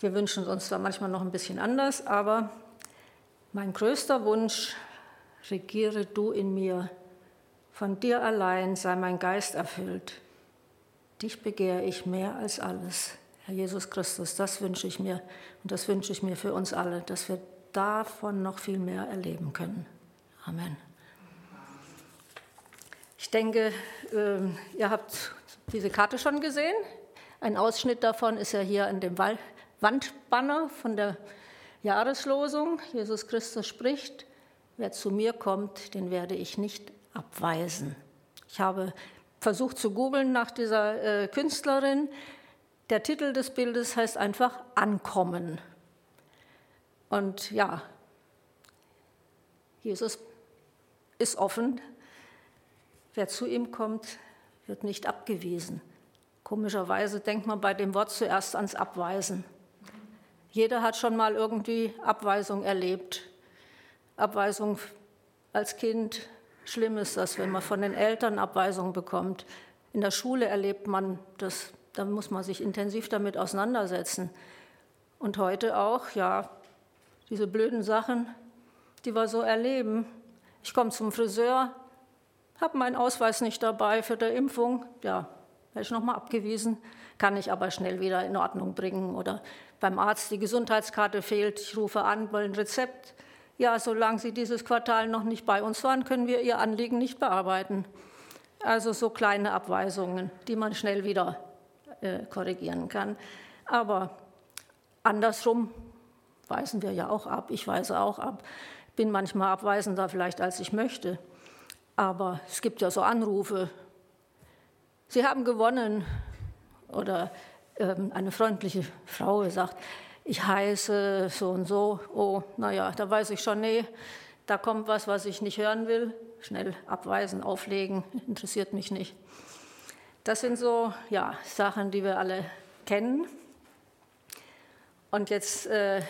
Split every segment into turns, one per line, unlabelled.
Wir wünschen uns zwar manchmal noch ein bisschen anders, aber mein größter Wunsch, regiere du in mir. Von dir allein sei mein Geist erfüllt. Dich begehre ich mehr als alles. Herr Jesus Christus, das wünsche ich mir und das wünsche ich mir für uns alle, dass wir davon noch viel mehr erleben können. Amen. Ich denke, ähm, ihr habt diese Karte schon gesehen. Ein Ausschnitt davon ist ja hier an dem Wandbanner von der Jahreslosung. Jesus Christus spricht, wer zu mir kommt, den werde ich nicht abweisen. Ich habe versucht zu googeln nach dieser äh, Künstlerin. Der Titel des Bildes heißt einfach Ankommen. Und ja, Jesus ist offen. Wer zu ihm kommt, wird nicht abgewiesen. Komischerweise denkt man bei dem Wort zuerst ans Abweisen. Jeder hat schon mal irgendwie Abweisung erlebt. Abweisung als Kind, schlimm ist das, wenn man von den Eltern Abweisung bekommt. In der Schule erlebt man das, da muss man sich intensiv damit auseinandersetzen. Und heute auch, ja, diese blöden Sachen, die wir so erleben. Ich komme zum Friseur, habe meinen Ausweis nicht dabei für die Impfung, ja, werde ich nochmal abgewiesen, kann ich aber schnell wieder in Ordnung bringen. Oder beim Arzt die Gesundheitskarte fehlt, ich rufe an, will ein Rezept. Ja, solange Sie dieses Quartal noch nicht bei uns waren, können wir Ihr Anliegen nicht bearbeiten. Also so kleine Abweisungen, die man schnell wieder äh, korrigieren kann. Aber andersrum weisen wir ja auch ab. Ich weise auch ab. Bin manchmal abweisender vielleicht, als ich möchte. Aber es gibt ja so Anrufe. Sie haben gewonnen. Oder ähm, eine freundliche Frau sagt, ich heiße so und so. Oh, naja, da weiß ich schon, nee, da kommt was, was ich nicht hören will. Schnell abweisen, auflegen, interessiert mich nicht. Das sind so ja, Sachen, die wir alle kennen. Und jetzt äh,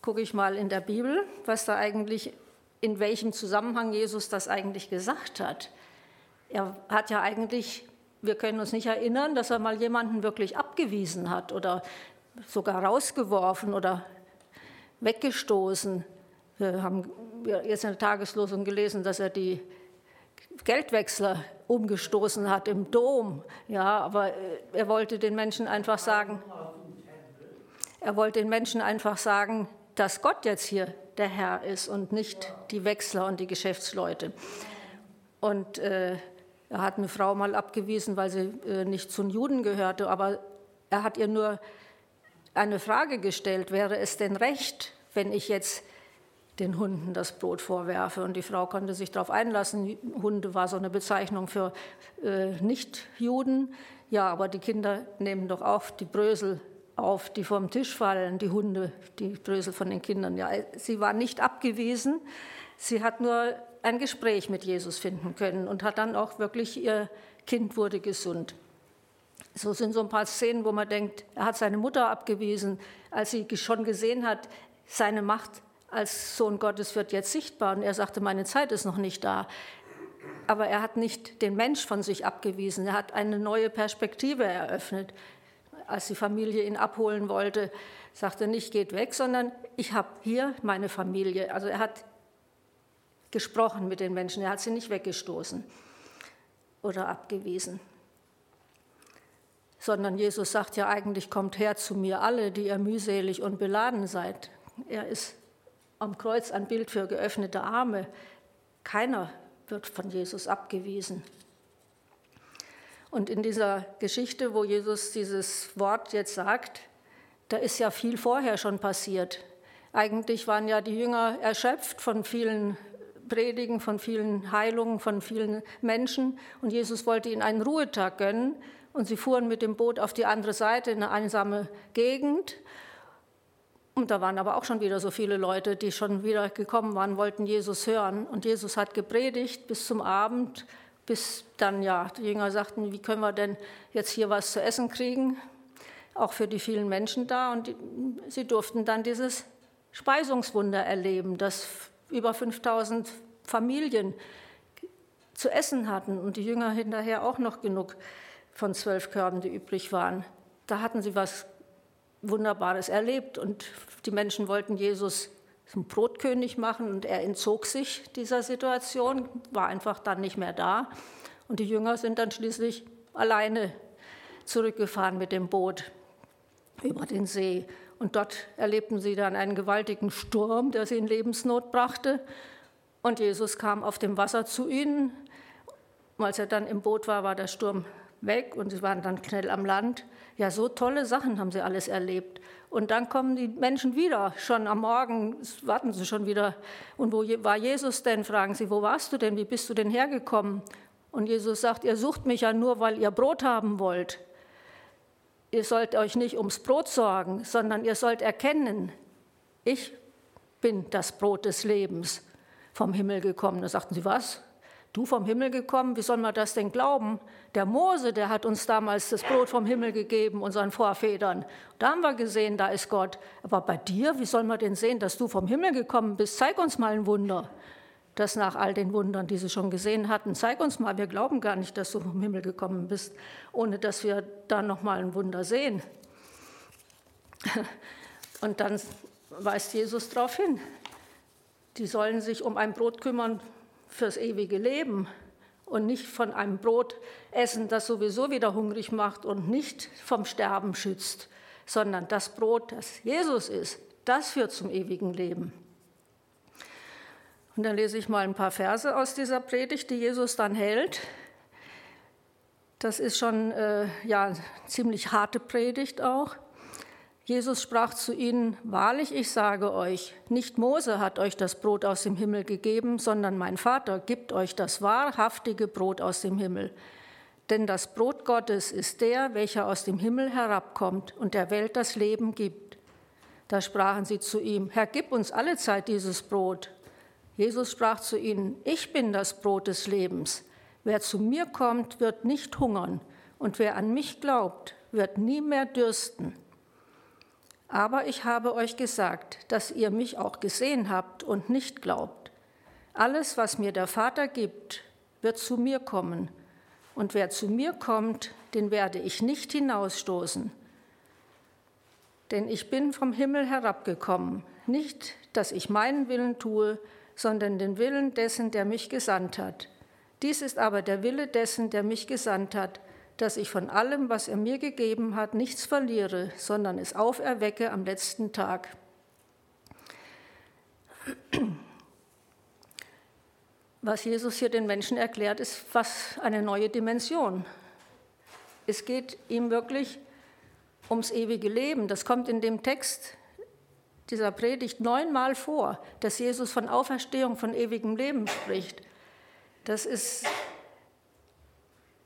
gucke ich mal in der Bibel, was da eigentlich, in welchem Zusammenhang Jesus das eigentlich gesagt hat. Er hat ja eigentlich, wir können uns nicht erinnern, dass er mal jemanden wirklich abgewiesen hat oder sogar rausgeworfen oder weggestoßen. Wir haben jetzt in der Tageslosung gelesen, dass er die Geldwechsler umgestoßen hat im Dom. Ja, aber er wollte den Menschen einfach sagen, er wollte den Menschen einfach sagen, dass Gott jetzt hier der Herr ist und nicht die Wechsler und die Geschäftsleute. Und äh, er hat eine Frau mal abgewiesen, weil sie äh, nicht zu den Juden gehörte, aber er hat ihr nur eine Frage gestellt, wäre es denn recht, wenn ich jetzt den Hunden das Brot vorwerfe? Und die Frau konnte sich darauf einlassen. Hunde war so eine Bezeichnung für äh, Nicht-Juden. Ja, aber die Kinder nehmen doch auch die Brösel auf, die vom Tisch fallen, die Hunde, die Brösel von den Kindern. Ja, sie war nicht abgewiesen, sie hat nur ein Gespräch mit Jesus finden können und hat dann auch wirklich, ihr Kind wurde gesund. So sind so ein paar Szenen, wo man denkt, er hat seine Mutter abgewiesen, als sie schon gesehen hat, seine Macht als Sohn Gottes wird jetzt sichtbar. Und er sagte, meine Zeit ist noch nicht da. Aber er hat nicht den Mensch von sich abgewiesen. Er hat eine neue Perspektive eröffnet als die Familie ihn abholen wollte, sagte nicht, geht weg, sondern ich habe hier meine Familie. Also er hat gesprochen mit den Menschen, er hat sie nicht weggestoßen oder abgewiesen. Sondern Jesus sagt ja eigentlich, kommt her zu mir alle, die ihr mühselig und beladen seid. Er ist am Kreuz ein Bild für geöffnete Arme. Keiner wird von Jesus abgewiesen. Und in dieser Geschichte, wo Jesus dieses Wort jetzt sagt, da ist ja viel vorher schon passiert. Eigentlich waren ja die Jünger erschöpft von vielen Predigen, von vielen Heilungen, von vielen Menschen. Und Jesus wollte ihnen einen Ruhetag gönnen. Und sie fuhren mit dem Boot auf die andere Seite in eine einsame Gegend. Und da waren aber auch schon wieder so viele Leute, die schon wieder gekommen waren, wollten Jesus hören. Und Jesus hat gepredigt bis zum Abend bis dann ja die Jünger sagten, wie können wir denn jetzt hier was zu essen kriegen, auch für die vielen Menschen da. Und die, sie durften dann dieses Speisungswunder erleben, dass über 5000 Familien zu essen hatten und die Jünger hinterher auch noch genug von zwölf Körben, die übrig waren. Da hatten sie was Wunderbares erlebt und die Menschen wollten Jesus zum Brotkönig machen und er entzog sich dieser Situation, war einfach dann nicht mehr da und die Jünger sind dann schließlich alleine zurückgefahren mit dem Boot über den See. Und dort erlebten sie dann einen gewaltigen Sturm, der sie in Lebensnot brachte. Und Jesus kam auf dem Wasser zu ihnen. Als er dann im Boot war, war der Sturm weg und sie waren dann schnell am Land. Ja, so tolle Sachen haben sie alles erlebt. Und dann kommen die Menschen wieder, schon am Morgen warten sie schon wieder. Und wo war Jesus denn? Fragen sie, wo warst du denn? Wie bist du denn hergekommen? Und Jesus sagt, ihr sucht mich ja nur, weil ihr Brot haben wollt. Ihr sollt euch nicht ums Brot sorgen, sondern ihr sollt erkennen, ich bin das Brot des Lebens vom Himmel gekommen. Da sagten sie, was? Du vom Himmel gekommen? Wie soll man das denn glauben? Der Mose, der hat uns damals das Brot vom Himmel gegeben, unseren Vorvätern. Da haben wir gesehen, da ist Gott. Aber bei dir, wie soll man denn sehen, dass du vom Himmel gekommen bist? Zeig uns mal ein Wunder das nach all den Wundern, die sie schon gesehen hatten, zeig uns mal, wir glauben gar nicht, dass du vom Himmel gekommen bist, ohne dass wir da noch mal ein Wunder sehen. Und dann weist Jesus darauf hin, die sollen sich um ein Brot kümmern fürs ewige Leben und nicht von einem Brot essen, das sowieso wieder hungrig macht und nicht vom Sterben schützt, sondern das Brot, das Jesus ist, das führt zum ewigen Leben. Und dann lese ich mal ein paar Verse aus dieser Predigt, die Jesus dann hält. Das ist schon äh, ja ziemlich harte Predigt auch. Jesus sprach zu ihnen: Wahrlich, ich sage euch, nicht Mose hat euch das Brot aus dem Himmel gegeben, sondern mein Vater gibt euch das wahrhaftige Brot aus dem Himmel. Denn das Brot Gottes ist der, welcher aus dem Himmel herabkommt und der Welt das Leben gibt. Da sprachen sie zu ihm: Herr, gib uns alle Zeit dieses Brot. Jesus sprach zu ihnen, ich bin das Brot des Lebens. Wer zu mir kommt, wird nicht hungern, und wer an mich glaubt, wird nie mehr dürsten. Aber ich habe euch gesagt, dass ihr mich auch gesehen habt und nicht glaubt. Alles, was mir der Vater gibt, wird zu mir kommen, und wer zu mir kommt, den werde ich nicht hinausstoßen. Denn ich bin vom Himmel herabgekommen, nicht, dass ich meinen Willen tue, sondern den Willen dessen, der mich gesandt hat. Dies ist aber der Wille dessen, der mich gesandt hat, dass ich von allem, was er mir gegeben hat, nichts verliere, sondern es auferwecke am letzten Tag. Was Jesus hier den Menschen erklärt, ist fast eine neue Dimension. Es geht ihm wirklich ums ewige Leben. Das kommt in dem Text dieser Predigt neunmal vor, dass Jesus von Auferstehung, von ewigem Leben spricht. Das ist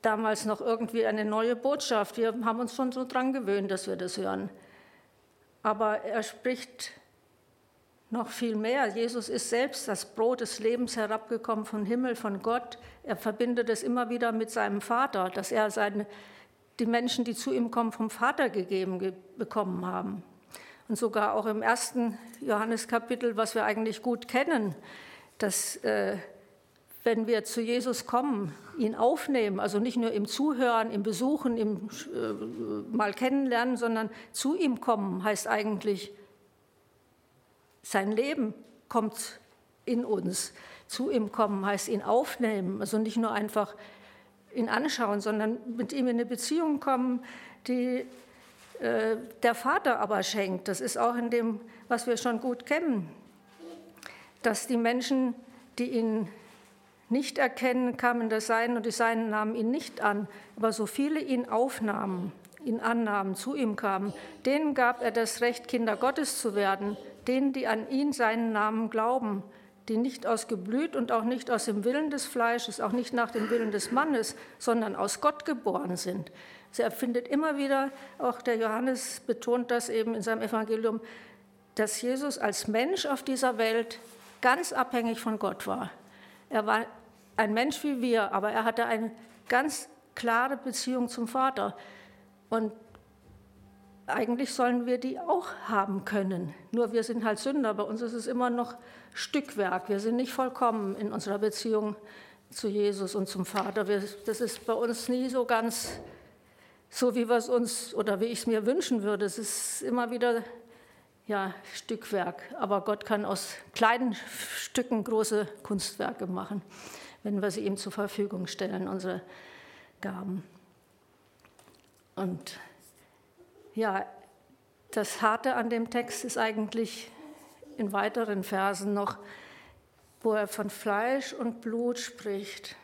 damals noch irgendwie eine neue Botschaft. Wir haben uns schon so dran gewöhnt, dass wir das hören. Aber er spricht noch viel mehr. Jesus ist selbst das Brot des Lebens herabgekommen vom Himmel, von Gott. Er verbindet es immer wieder mit seinem Vater, dass er seine, die Menschen, die zu ihm kommen, vom Vater gegeben bekommen haben. Und sogar auch im ersten Johanneskapitel, was wir eigentlich gut kennen, dass äh, wenn wir zu Jesus kommen, ihn aufnehmen, also nicht nur im Zuhören, im Besuchen, im äh, mal kennenlernen, sondern zu ihm kommen, heißt eigentlich, sein Leben kommt in uns. Zu ihm kommen heißt ihn aufnehmen, also nicht nur einfach ihn anschauen, sondern mit ihm in eine Beziehung kommen, die äh, der Vater aber schenkt. Das ist auch in dem, was wir schon gut kennen, dass die Menschen, die ihn nicht erkennen, kamen das Sein und die Seinen nahmen ihn nicht an, aber so viele ihn aufnahmen, ihn annahmen, zu ihm kamen, denen gab er das Recht, Kinder Gottes zu werden, denen, die an ihn seinen Namen glauben, die nicht aus Geblüt und auch nicht aus dem Willen des Fleisches, auch nicht nach dem Willen des Mannes, sondern aus Gott geboren sind. Sie erfindet immer wieder, auch der Johannes betont das eben in seinem Evangelium, dass Jesus als Mensch auf dieser Welt ganz abhängig von Gott war. Er war ein Mensch wie wir, aber er hatte eine ganz klare Beziehung zum Vater. Und eigentlich sollen wir die auch haben können. Nur wir sind halt Sünder. Bei uns ist es immer noch Stückwerk. Wir sind nicht vollkommen in unserer Beziehung zu Jesus und zum Vater. Wir, das ist bei uns nie so ganz so, wie wir es uns oder wie ich es mir wünschen würde. Es ist immer wieder ja, Stückwerk, aber Gott kann aus kleinen Stücken große Kunstwerke machen, wenn wir sie ihm zur Verfügung stellen, unsere Gaben. Und ja, das Harte an dem Text ist eigentlich in weiteren Versen noch, wo er von Fleisch und Blut spricht.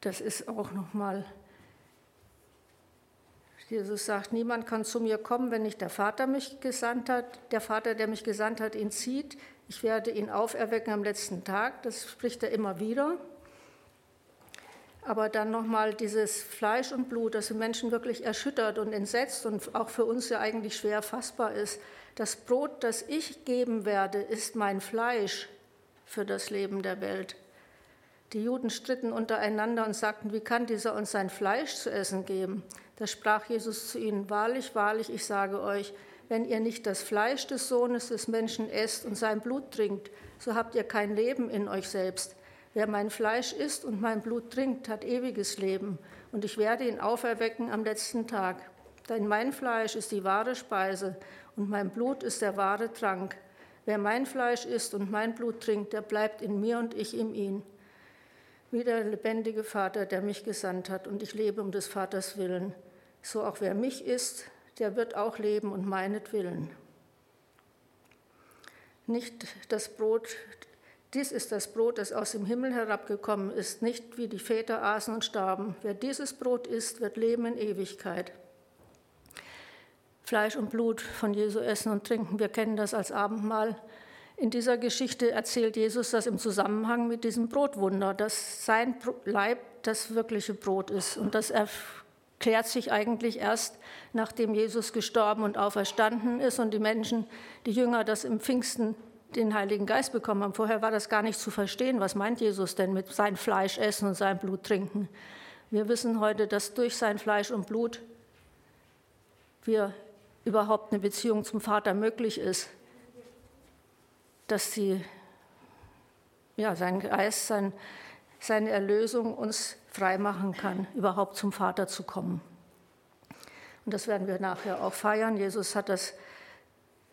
Das ist auch nochmal, Jesus sagt, niemand kann zu mir kommen, wenn nicht der Vater mich gesandt hat. Der Vater, der mich gesandt hat, ihn zieht. Ich werde ihn auferwecken am letzten Tag. Das spricht er immer wieder. Aber dann nochmal dieses Fleisch und Blut, das die Menschen wirklich erschüttert und entsetzt und auch für uns ja eigentlich schwer fassbar ist. Das Brot, das ich geben werde, ist mein Fleisch für das Leben der Welt. Die Juden stritten untereinander und sagten, wie kann dieser uns sein Fleisch zu essen geben? Da sprach Jesus zu ihnen, wahrlich, wahrlich, ich sage euch, wenn ihr nicht das Fleisch des Sohnes des Menschen esst und sein Blut trinkt, so habt ihr kein Leben in euch selbst. Wer mein Fleisch isst und mein Blut trinkt, hat ewiges Leben, und ich werde ihn auferwecken am letzten Tag. Denn mein Fleisch ist die wahre Speise und mein Blut ist der wahre Trank. Wer mein Fleisch isst und mein Blut trinkt, der bleibt in mir und ich in ihm. Wie der lebendige Vater, der mich gesandt hat, und ich lebe um des Vaters willen. So auch wer mich isst, der wird auch leben um meinetwillen. Nicht das Brot dies ist das Brot, das aus dem Himmel herabgekommen ist, nicht wie die Väter aßen und starben. Wer dieses Brot isst, wird leben in Ewigkeit. Fleisch und Blut von Jesu essen und trinken, wir kennen das als Abendmahl. In dieser Geschichte erzählt Jesus das im Zusammenhang mit diesem Brotwunder, dass sein Leib das wirkliche Brot ist. Und das erklärt sich eigentlich erst, nachdem Jesus gestorben und auferstanden ist und die Menschen, die Jünger, das im Pfingsten den Heiligen Geist bekommen haben. Vorher war das gar nicht zu verstehen. Was meint Jesus denn mit sein Fleisch essen und sein Blut trinken? Wir wissen heute, dass durch sein Fleisch und Blut wir überhaupt eine Beziehung zum Vater möglich ist. Dass sie, ja, sein Geist, sein, seine Erlösung uns freimachen kann, überhaupt zum Vater zu kommen. Und das werden wir nachher auch feiern. Jesus hat das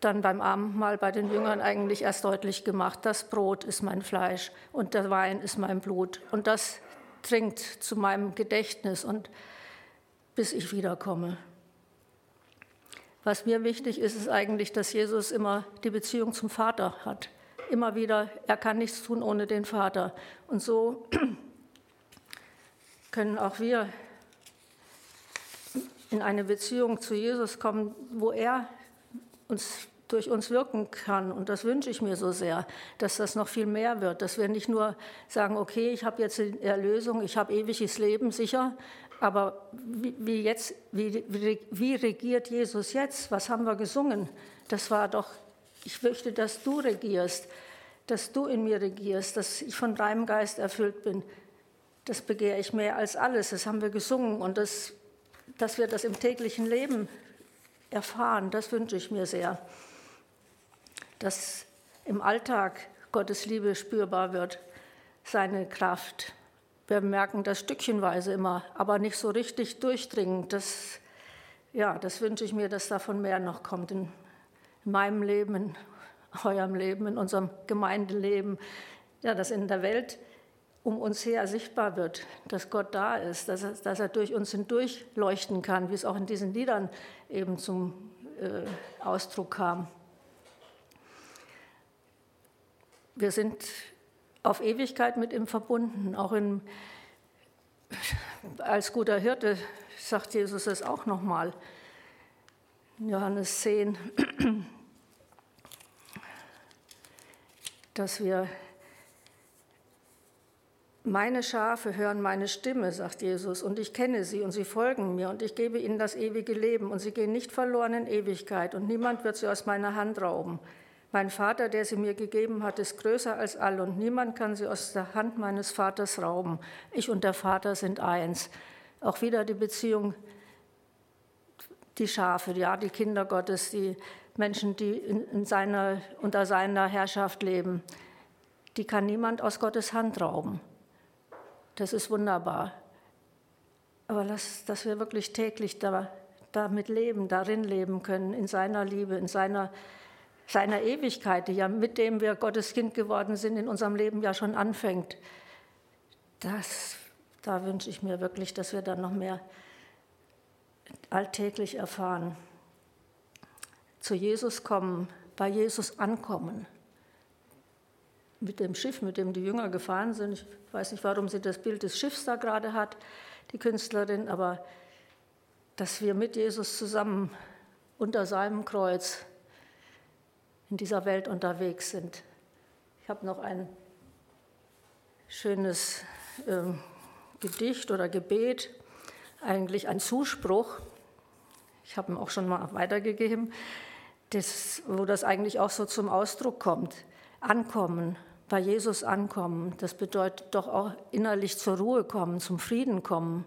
dann beim Abendmahl bei den Jüngern eigentlich erst deutlich gemacht, das Brot ist mein Fleisch und der Wein ist mein Blut. Und das trinkt zu meinem Gedächtnis und bis ich wiederkomme. Was mir wichtig ist, ist eigentlich, dass Jesus immer die Beziehung zum Vater hat. Immer wieder, er kann nichts tun ohne den Vater. Und so können auch wir in eine Beziehung zu Jesus kommen, wo er uns durch uns wirken kann. Und das wünsche ich mir so sehr, dass das noch viel mehr wird, dass wir nicht nur sagen, okay, ich habe jetzt die Erlösung, ich habe ewiges Leben, sicher, aber wie, jetzt, wie, wie regiert Jesus jetzt? Was haben wir gesungen? Das war doch, ich möchte, dass du regierst, dass du in mir regierst, dass ich von deinem Geist erfüllt bin. Das begehre ich mehr als alles. Das haben wir gesungen und das, dass wir das im täglichen Leben erfahren, das wünsche ich mir sehr dass im Alltag Gottes Liebe spürbar wird, seine Kraft. Wir merken das stückchenweise immer, aber nicht so richtig durchdringend. Das, ja, das wünsche ich mir, dass davon mehr noch kommt in meinem Leben, in eurem Leben, in unserem Gemeindeleben. Ja, dass in der Welt um uns her sichtbar wird, dass Gott da ist, dass er, dass er durch uns hindurch leuchten kann, wie es auch in diesen Liedern eben zum äh, Ausdruck kam. Wir sind auf Ewigkeit mit ihm verbunden. Auch in, als guter Hirte sagt Jesus es auch nochmal. Johannes 10, dass wir meine Schafe hören meine Stimme, sagt Jesus, und ich kenne sie und sie folgen mir und ich gebe ihnen das ewige Leben und sie gehen nicht verloren in Ewigkeit und niemand wird sie aus meiner Hand rauben. Mein Vater, der sie mir gegeben hat, ist größer als alle und niemand kann sie aus der Hand meines Vaters rauben. Ich und der Vater sind eins. Auch wieder die Beziehung, die Schafe, ja, die Kinder Gottes, die Menschen, die in seiner, unter seiner Herrschaft leben, die kann niemand aus Gottes Hand rauben. Das ist wunderbar. aber dass, dass wir wirklich täglich da, damit leben, darin leben können, in seiner Liebe, in seiner, seiner Ewigkeit, die ja mit dem wir Gottes Kind geworden sind, in unserem Leben ja schon anfängt. Das, da wünsche ich mir wirklich, dass wir dann noch mehr alltäglich erfahren. Zu Jesus kommen, bei Jesus ankommen. Mit dem Schiff, mit dem die Jünger gefahren sind. Ich weiß nicht, warum sie das Bild des Schiffs da gerade hat, die Künstlerin, aber dass wir mit Jesus zusammen unter seinem Kreuz in dieser Welt unterwegs sind. Ich habe noch ein schönes äh, Gedicht oder Gebet, eigentlich ein Zuspruch. Ich habe ihn auch schon mal weitergegeben, das, wo das eigentlich auch so zum Ausdruck kommt. Ankommen, bei Jesus ankommen, das bedeutet doch auch innerlich zur Ruhe kommen, zum Frieden kommen.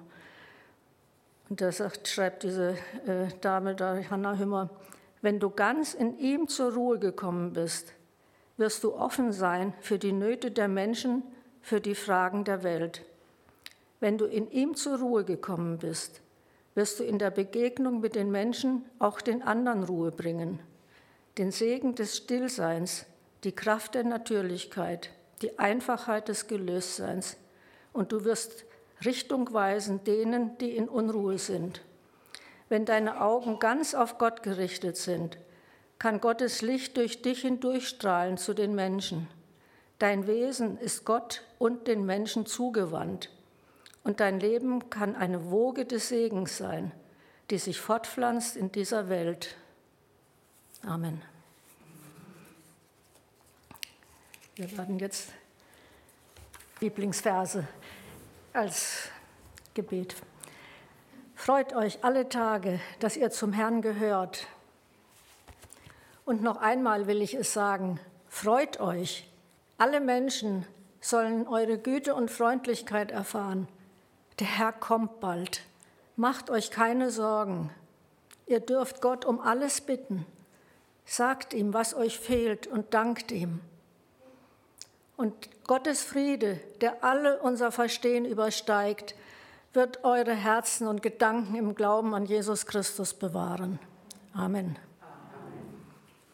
Und da schreibt diese äh, Dame da, Hanna Hümmer, wenn du ganz in ihm zur Ruhe gekommen bist, wirst du offen sein für die Nöte der Menschen, für die Fragen der Welt. Wenn du in ihm zur Ruhe gekommen bist, wirst du in der Begegnung mit den Menschen auch den anderen Ruhe bringen. Den Segen des Stillseins, die Kraft der Natürlichkeit, die Einfachheit des Gelöstseins. Und du wirst Richtung weisen denen, die in Unruhe sind. Wenn deine Augen ganz auf Gott gerichtet sind, kann Gottes Licht durch dich hindurchstrahlen zu den Menschen. Dein Wesen ist Gott und den Menschen zugewandt. Und dein Leben kann eine Woge des Segens sein, die sich fortpflanzt in dieser Welt. Amen. Wir werden jetzt Lieblingsverse als Gebet. Freut euch alle Tage, dass ihr zum Herrn gehört. Und noch einmal will ich es sagen, freut euch. Alle Menschen sollen eure Güte und Freundlichkeit erfahren. Der Herr kommt bald. Macht euch keine Sorgen. Ihr dürft Gott um alles bitten. Sagt ihm, was euch fehlt und dankt ihm. Und Gottes Friede, der alle unser Verstehen übersteigt, wird eure Herzen und Gedanken im Glauben an Jesus Christus bewahren. Amen.